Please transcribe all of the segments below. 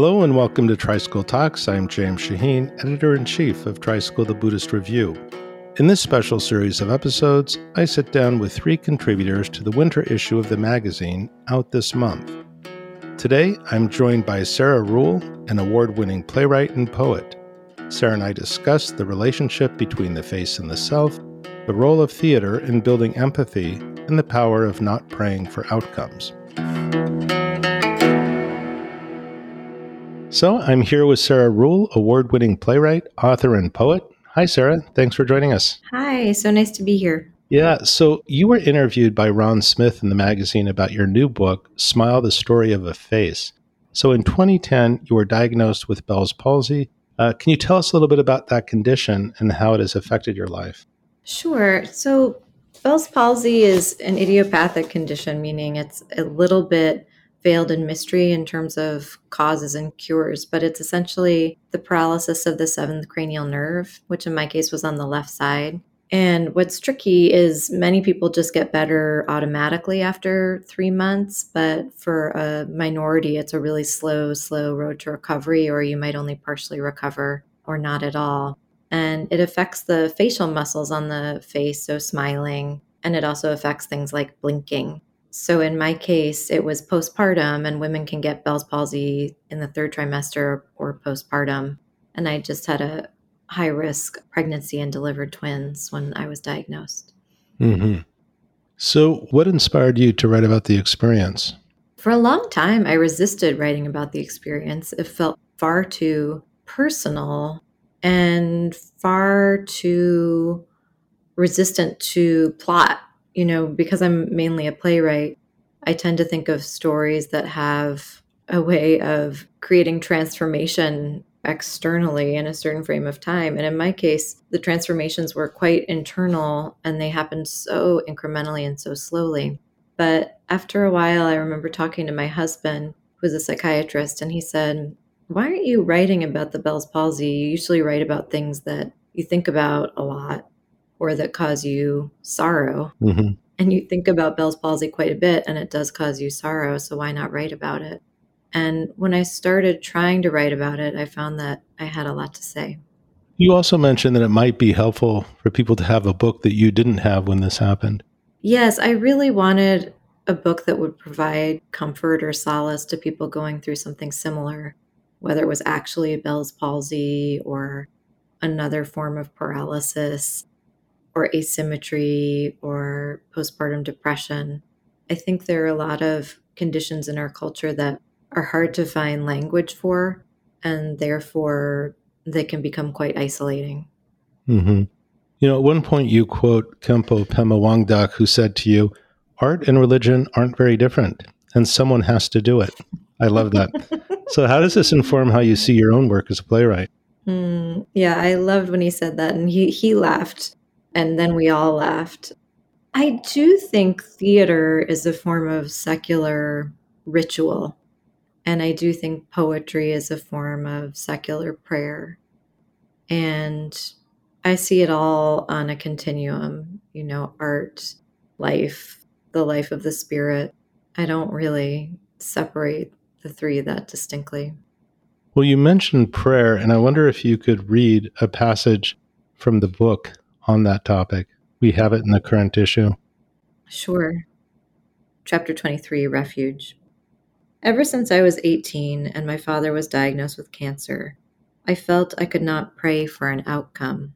Hello and welcome to Tricycle Talks. I'm James Shaheen, editor in chief of Tricycle The Buddhist Review. In this special series of episodes, I sit down with three contributors to the winter issue of the magazine out this month. Today, I'm joined by Sarah Ruhl, an award winning playwright and poet. Sarah and I discuss the relationship between the face and the self, the role of theater in building empathy, and the power of not praying for outcomes. So I'm here with Sarah Ruhl, award winning playwright, author, and poet. Hi, Sarah. Thanks for joining us. Hi, so nice to be here. Yeah, so you were interviewed by Ron Smith in the magazine about your new book, Smile the Story of a Face. So in 2010, you were diagnosed with Bell's palsy. Uh, can you tell us a little bit about that condition and how it has affected your life? Sure. So Bell's palsy is an idiopathic condition, meaning it's a little bit veiled in mystery in terms of causes and cures, but it's essentially the paralysis of the seventh cranial nerve, which in my case was on the left side. And what's tricky is many people just get better automatically after three months, but for a minority, it's a really slow, slow road to recovery, or you might only partially recover or not at all. And it affects the facial muscles on the face, so smiling, and it also affects things like blinking. So in my case, it was postpartum, and women can get Bell's palsy in the third trimester or postpartum. And I just had a high risk pregnancy and delivered twins when I was diagnosed. Mm-hmm. So, what inspired you to write about the experience? For a long time, I resisted writing about the experience. It felt far too personal and far too resistant to plot you know, because I'm mainly a playwright, I tend to think of stories that have a way of creating transformation externally in a certain frame of time. And in my case, the transformations were quite internal and they happened so incrementally and so slowly. But after a while, I remember talking to my husband, who's a psychiatrist, and he said, Why aren't you writing about the Bell's palsy? You usually write about things that you think about a lot or that cause you sorrow. Mm-hmm. And you think about Bell's palsy quite a bit, and it does cause you sorrow. So why not write about it? And when I started trying to write about it, I found that I had a lot to say. You also mentioned that it might be helpful for people to have a book that you didn't have when this happened. Yes, I really wanted a book that would provide comfort or solace to people going through something similar, whether it was actually Bell's palsy or another form of paralysis or asymmetry or postpartum depression. I think there are a lot of conditions in our culture that are hard to find language for, and therefore they can become quite isolating. Mm-hmm. You know, at one point you quote Khenpo Pema Wangdak, who said to you, Art and religion aren't very different, and someone has to do it. I love that. so, how does this inform how you see your own work as a playwright? Mm, yeah, I loved when he said that, and he he laughed and then we all left. I do think theater is a form of secular ritual. And I do think poetry is a form of secular prayer. And I see it all on a continuum, you know, art, life, the life of the spirit. I don't really separate the three that distinctly. Well, you mentioned prayer, and I wonder if you could read a passage from the book on that topic. We have it in the current issue. Sure. Chapter 23 Refuge. Ever since I was 18 and my father was diagnosed with cancer, I felt I could not pray for an outcome.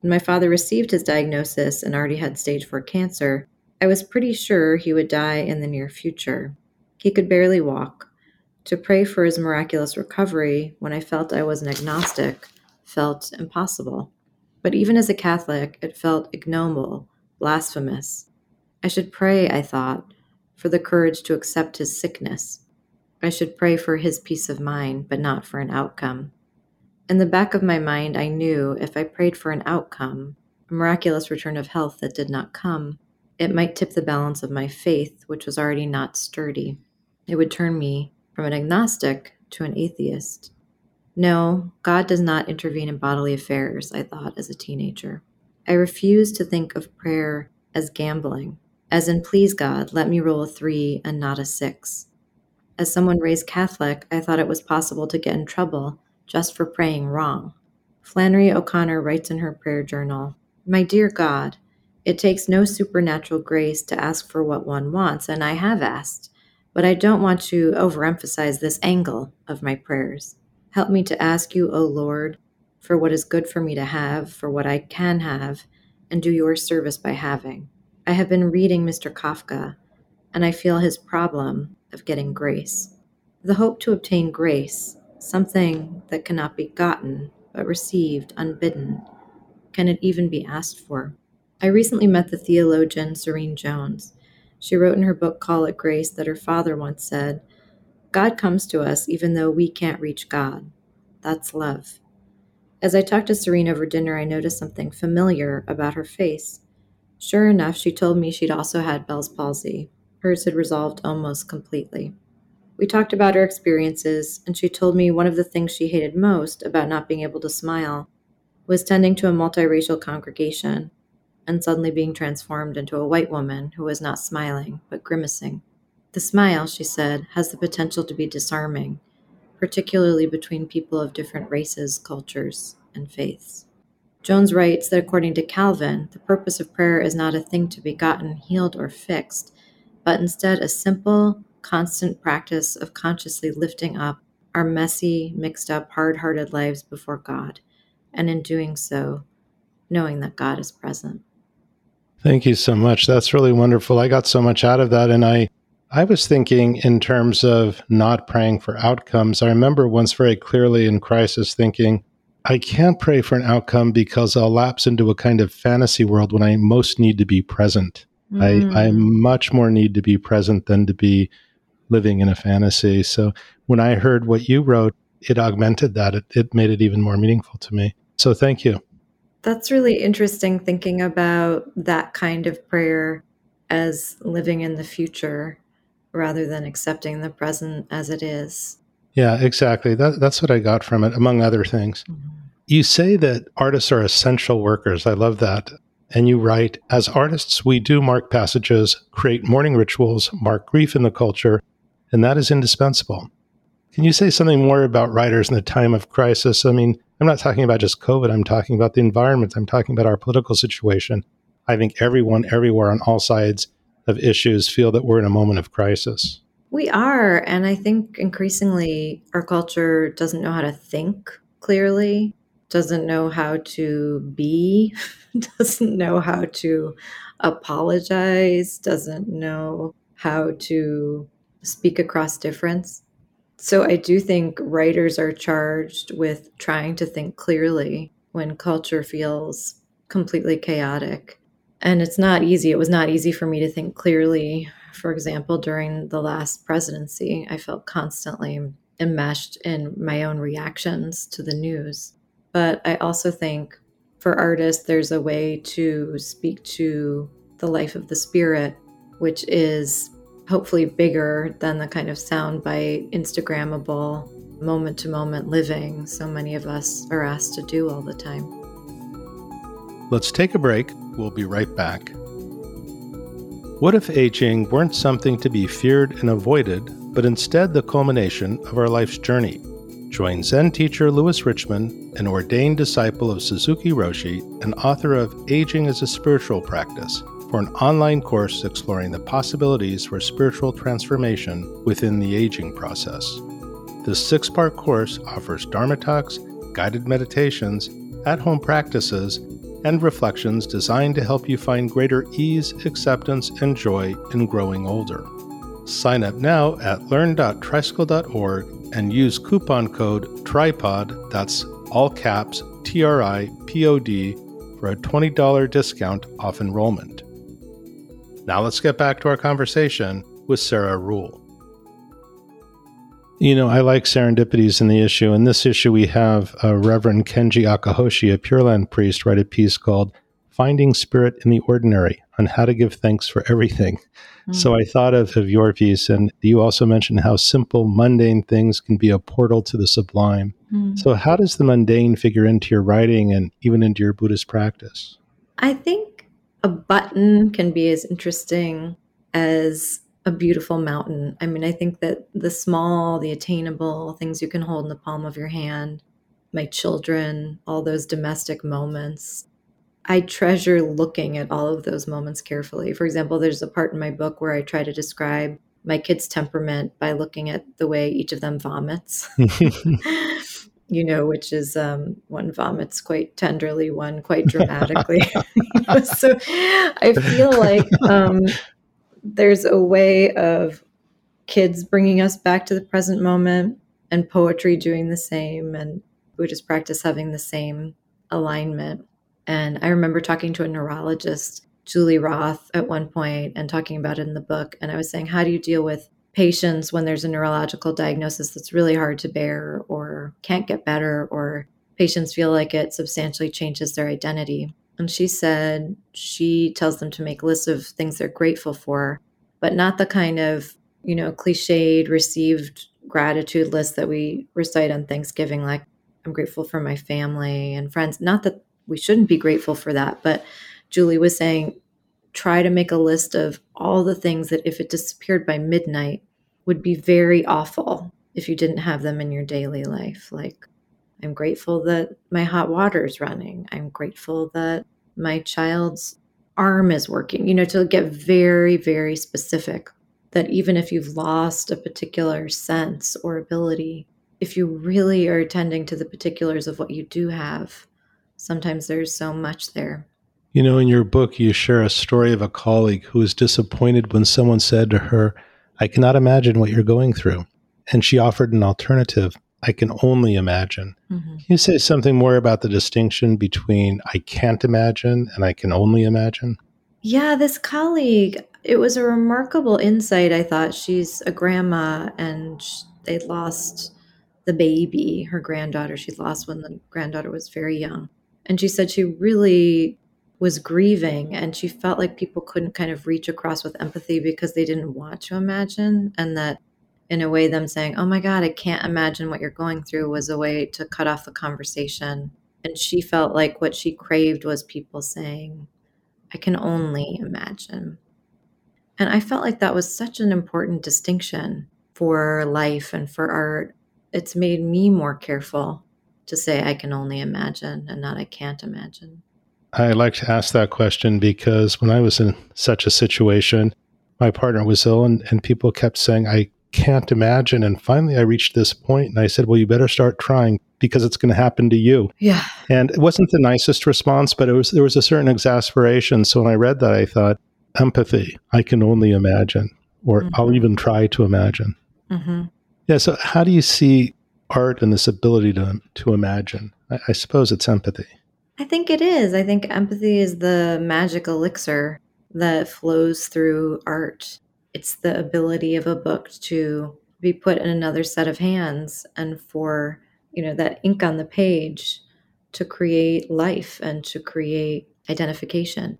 When my father received his diagnosis and already had stage 4 cancer, I was pretty sure he would die in the near future. He could barely walk. To pray for his miraculous recovery when I felt I was an agnostic felt impossible. But even as a Catholic, it felt ignoble, blasphemous. I should pray, I thought, for the courage to accept his sickness. I should pray for his peace of mind, but not for an outcome. In the back of my mind, I knew if I prayed for an outcome, a miraculous return of health that did not come, it might tip the balance of my faith, which was already not sturdy. It would turn me from an agnostic to an atheist. No, God does not intervene in bodily affairs, I thought as a teenager. I refused to think of prayer as gambling, as in, please God, let me roll a three and not a six. As someone raised Catholic, I thought it was possible to get in trouble just for praying wrong. Flannery O'Connor writes in her prayer journal My dear God, it takes no supernatural grace to ask for what one wants, and I have asked, but I don't want to overemphasize this angle of my prayers. Help me to ask you, O Lord, for what is good for me to have, for what I can have, and do your service by having. I have been reading Mr. Kafka, and I feel his problem of getting grace. The hope to obtain grace, something that cannot be gotten but received unbidden, can it even be asked for? I recently met the theologian Serene Jones. She wrote in her book Call It Grace that her father once said, God comes to us even though we can't reach God. That's love. As I talked to Serene over dinner, I noticed something familiar about her face. Sure enough, she told me she'd also had Bell's palsy. Hers had resolved almost completely. We talked about her experiences, and she told me one of the things she hated most about not being able to smile was tending to a multiracial congregation and suddenly being transformed into a white woman who was not smiling, but grimacing. The smile, she said, has the potential to be disarming, particularly between people of different races, cultures, and faiths. Jones writes that according to Calvin, the purpose of prayer is not a thing to be gotten, healed, or fixed, but instead a simple, constant practice of consciously lifting up our messy, mixed up, hard hearted lives before God, and in doing so, knowing that God is present. Thank you so much. That's really wonderful. I got so much out of that. And I, I was thinking in terms of not praying for outcomes. I remember once very clearly in crisis thinking, I can't pray for an outcome because I'll lapse into a kind of fantasy world when I most need to be present. Mm. I, I much more need to be present than to be living in a fantasy. So when I heard what you wrote, it augmented that. It, it made it even more meaningful to me. So thank you. That's really interesting thinking about that kind of prayer as living in the future rather than accepting the present as it is. Yeah, exactly. That, that's what I got from it, among other things. Mm-hmm. You say that artists are essential workers. I love that. And you write, as artists, we do mark passages, create mourning rituals, mark grief in the culture, and that is indispensable. Can you say something more about writers in the time of crisis? I mean, I'm not talking about just COVID, I'm talking about the environment, I'm talking about our political situation. I think everyone, everywhere, on all sides of issues, feel that we're in a moment of crisis. We are. And I think increasingly our culture doesn't know how to think clearly, doesn't know how to be, doesn't know how to apologize, doesn't know how to speak across difference. So I do think writers are charged with trying to think clearly when culture feels completely chaotic. And it's not easy. It was not easy for me to think clearly. For example, during the last presidency, I felt constantly enmeshed in my own reactions to the news. But I also think for artists, there's a way to speak to the life of the spirit, which is hopefully bigger than the kind of soundbite, Instagrammable, moment to moment living so many of us are asked to do all the time. Let's take a break. We'll be right back. What if aging weren't something to be feared and avoided, but instead the culmination of our life's journey? Join Zen teacher Lewis Richmond, an ordained disciple of Suzuki Roshi and author of Aging as a Spiritual Practice for an online course exploring the possibilities for spiritual transformation within the aging process. This six part course offers Dharma talks, guided meditations, at home practices, and reflections designed to help you find greater ease, acceptance, and joy in growing older. Sign up now at learn.tricycle.org and use coupon code TRIPOD, that's all caps T R I P O D, for a $20 discount off enrollment. Now let's get back to our conversation with Sarah Ruhl. You know, I like serendipities in the issue. In this issue, we have uh, Reverend Kenji Akahoshi, a Pure Land priest, write a piece called Finding Spirit in the Ordinary on how to give thanks for everything. Mm. So I thought of, of your piece, and you also mentioned how simple, mundane things can be a portal to the sublime. Mm. So, how does the mundane figure into your writing and even into your Buddhist practice? I think a button can be as interesting as a beautiful mountain. I mean, I think that the small, the attainable things you can hold in the palm of your hand, my children, all those domestic moments. I treasure looking at all of those moments carefully. For example, there's a part in my book where I try to describe my kids' temperament by looking at the way each of them vomits. you know, which is um, one vomits quite tenderly, one quite dramatically. so I feel like um, there's a way of kids bringing us back to the present moment and poetry doing the same and Buddhist practice having the same alignment. And I remember talking to a neurologist, Julie Roth, at one point and talking about it in the book. And I was saying, how do you deal with patients when there's a neurological diagnosis that's really hard to bear or can't get better, or patients feel like it substantially changes their identity? And she said she tells them to make lists of things they're grateful for, but not the kind of, you know, cliched received gratitude list that we recite on Thanksgiving, like, I'm grateful for my family and friends. Not that we shouldn't be grateful for that, but Julie was saying, try to make a list of all the things that if it disappeared by midnight would be very awful if you didn't have them in your daily life. Like, I'm grateful that my hot water is running. I'm grateful that my child's arm is working, you know, to get very, very specific. That even if you've lost a particular sense or ability, if you really are attending to the particulars of what you do have, sometimes there's so much there. You know, in your book, you share a story of a colleague who was disappointed when someone said to her, I cannot imagine what you're going through. And she offered an alternative. I can only imagine. Mm-hmm. Can you say something more about the distinction between I can't imagine and I can only imagine? Yeah, this colleague, it was a remarkable insight. I thought she's a grandma and they lost the baby, her granddaughter. She lost when the granddaughter was very young. And she said she really was grieving and she felt like people couldn't kind of reach across with empathy because they didn't want to imagine and that in a way them saying oh my god i can't imagine what you're going through was a way to cut off the conversation. And she felt like what she craved was people saying i can only imagine. And i felt like that was such an important distinction for life and for art. It's made me more careful to say i can only imagine and not i can't imagine. I like to ask that question because when I was in such a situation, my partner was ill and, and people kept saying, I can't imagine. And finally, I reached this point and I said, Well, you better start trying because it's going to happen to you. Yeah. And it wasn't the nicest response, but it was there was a certain exasperation. So when I read that, I thought, empathy, I can only imagine, or mm-hmm. I'll even try to imagine. Mm-hmm. Yeah. So how do you see art and this ability to to imagine? I, I suppose it's empathy. I think it is. I think empathy is the magic elixir that flows through art. It's the ability of a book to be put in another set of hands and for, you know, that ink on the page to create life and to create identification.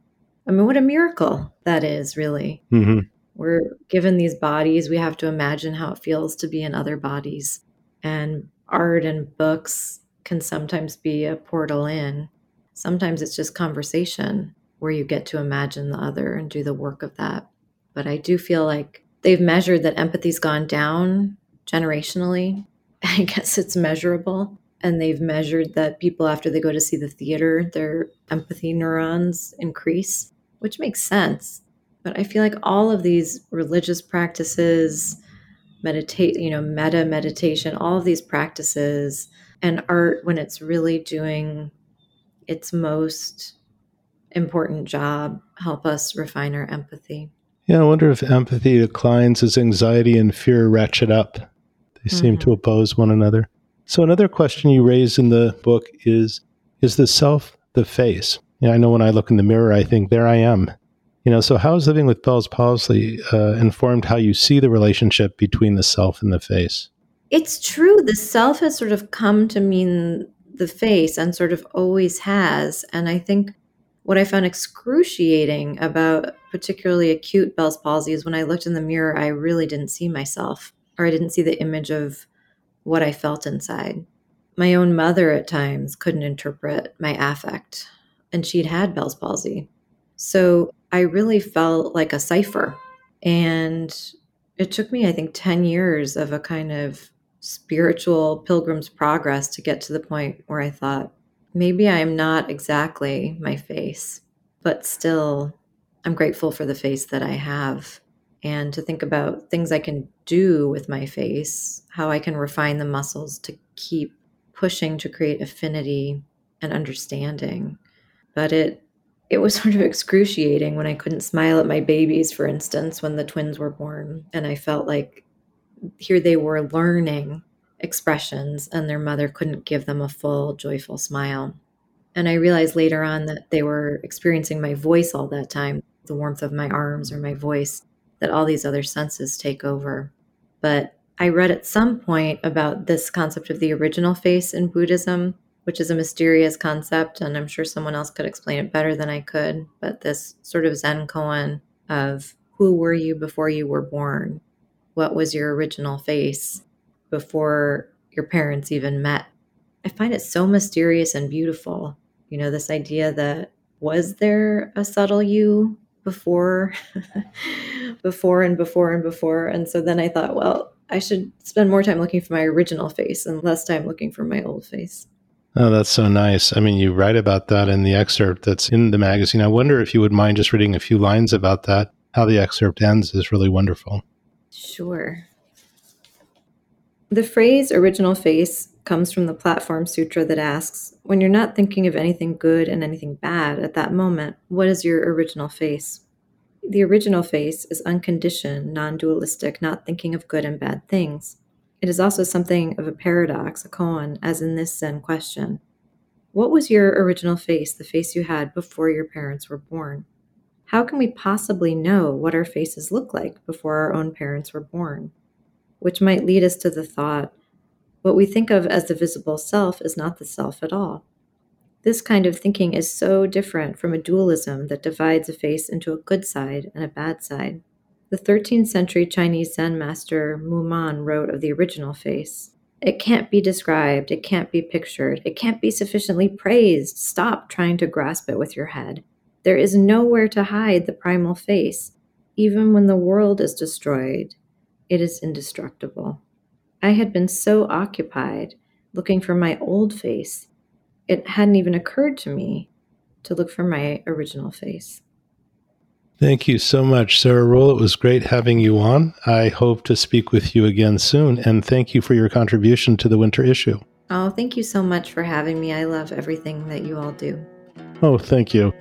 I mean, what a miracle that is, really. Mm-hmm. We're given these bodies, we have to imagine how it feels to be in other bodies. And art and books can sometimes be a portal in. Sometimes it's just conversation where you get to imagine the other and do the work of that. But I do feel like they've measured that empathy's gone down generationally. I guess it's measurable. And they've measured that people, after they go to see the theater, their empathy neurons increase, which makes sense. But I feel like all of these religious practices, meditate, you know, metta meditation, all of these practices and art, when it's really doing its most important job help us refine our empathy. Yeah, I wonder if empathy declines as anxiety and fear ratchet up. They mm-hmm. seem to mm-hmm. oppose one another. So another question you raise in the book is is the self the face? You know, I know when I look in the mirror, I think there I am. You know, so how has living with Bell's palsy uh, informed how you see the relationship between the self and the face? It's true. The self has sort of come to mean the face and sort of always has. And I think what I found excruciating about particularly acute Bell's palsy is when I looked in the mirror, I really didn't see myself, or I didn't see the image of what I felt inside. My own mother at times couldn't interpret my affect, and she'd had Bell's palsy. So I really felt like a cipher. And it took me, I think, 10 years of a kind of spiritual pilgrim's progress to get to the point where I thought, maybe I am not exactly my face, but still, I'm grateful for the face that I have. And to think about things I can do with my face, how I can refine the muscles to keep pushing to create affinity and understanding. But it it was sort of excruciating when I couldn't smile at my babies, for instance, when the twins were born. And I felt like here they were learning expressions, and their mother couldn't give them a full, joyful smile. And I realized later on that they were experiencing my voice all that time the warmth of my arms or my voice, that all these other senses take over. But I read at some point about this concept of the original face in Buddhism which is a mysterious concept, and I'm sure someone else could explain it better than I could. But this sort of Zen koan of who were you before you were born? What was your original face before your parents even met? I find it so mysterious and beautiful. You know, this idea that was there a subtle you before before and before and before and so then i thought well i should spend more time looking for my original face and less time looking for my old face Oh, that's so nice. I mean, you write about that in the excerpt that's in the magazine. I wonder if you would mind just reading a few lines about that. How the excerpt ends is really wonderful. Sure. The phrase original face comes from the Platform Sutra that asks When you're not thinking of anything good and anything bad at that moment, what is your original face? The original face is unconditioned, non dualistic, not thinking of good and bad things. It is also something of a paradox, a koan, as in this Zen question. What was your original face, the face you had before your parents were born? How can we possibly know what our faces look like before our own parents were born? Which might lead us to the thought what we think of as the visible self is not the self at all. This kind of thinking is so different from a dualism that divides a face into a good side and a bad side. The 13th century Chinese Zen master Mu Man wrote of the original face It can't be described, it can't be pictured, it can't be sufficiently praised. Stop trying to grasp it with your head. There is nowhere to hide the primal face. Even when the world is destroyed, it is indestructible. I had been so occupied looking for my old face, it hadn't even occurred to me to look for my original face. Thank you so much, Sarah Ruhl. It was great having you on. I hope to speak with you again soon. And thank you for your contribution to the winter issue. Oh, thank you so much for having me. I love everything that you all do. Oh, thank you.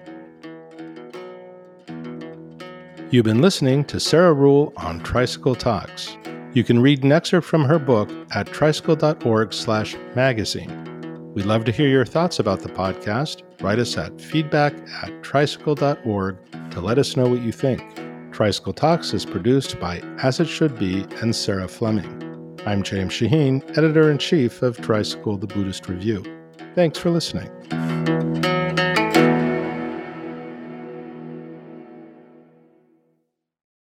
You've been listening to Sarah Ruhl on Tricycle Talks. You can read an excerpt from her book at tricycle.org/magazine. We'd love to hear your thoughts about the podcast. Write us at feedback at tricycle.org to let us know what you think. Tricycle Talks is produced by As It Should Be and Sarah Fleming. I'm James Shaheen, editor in chief of Tricycle the Buddhist Review. Thanks for listening.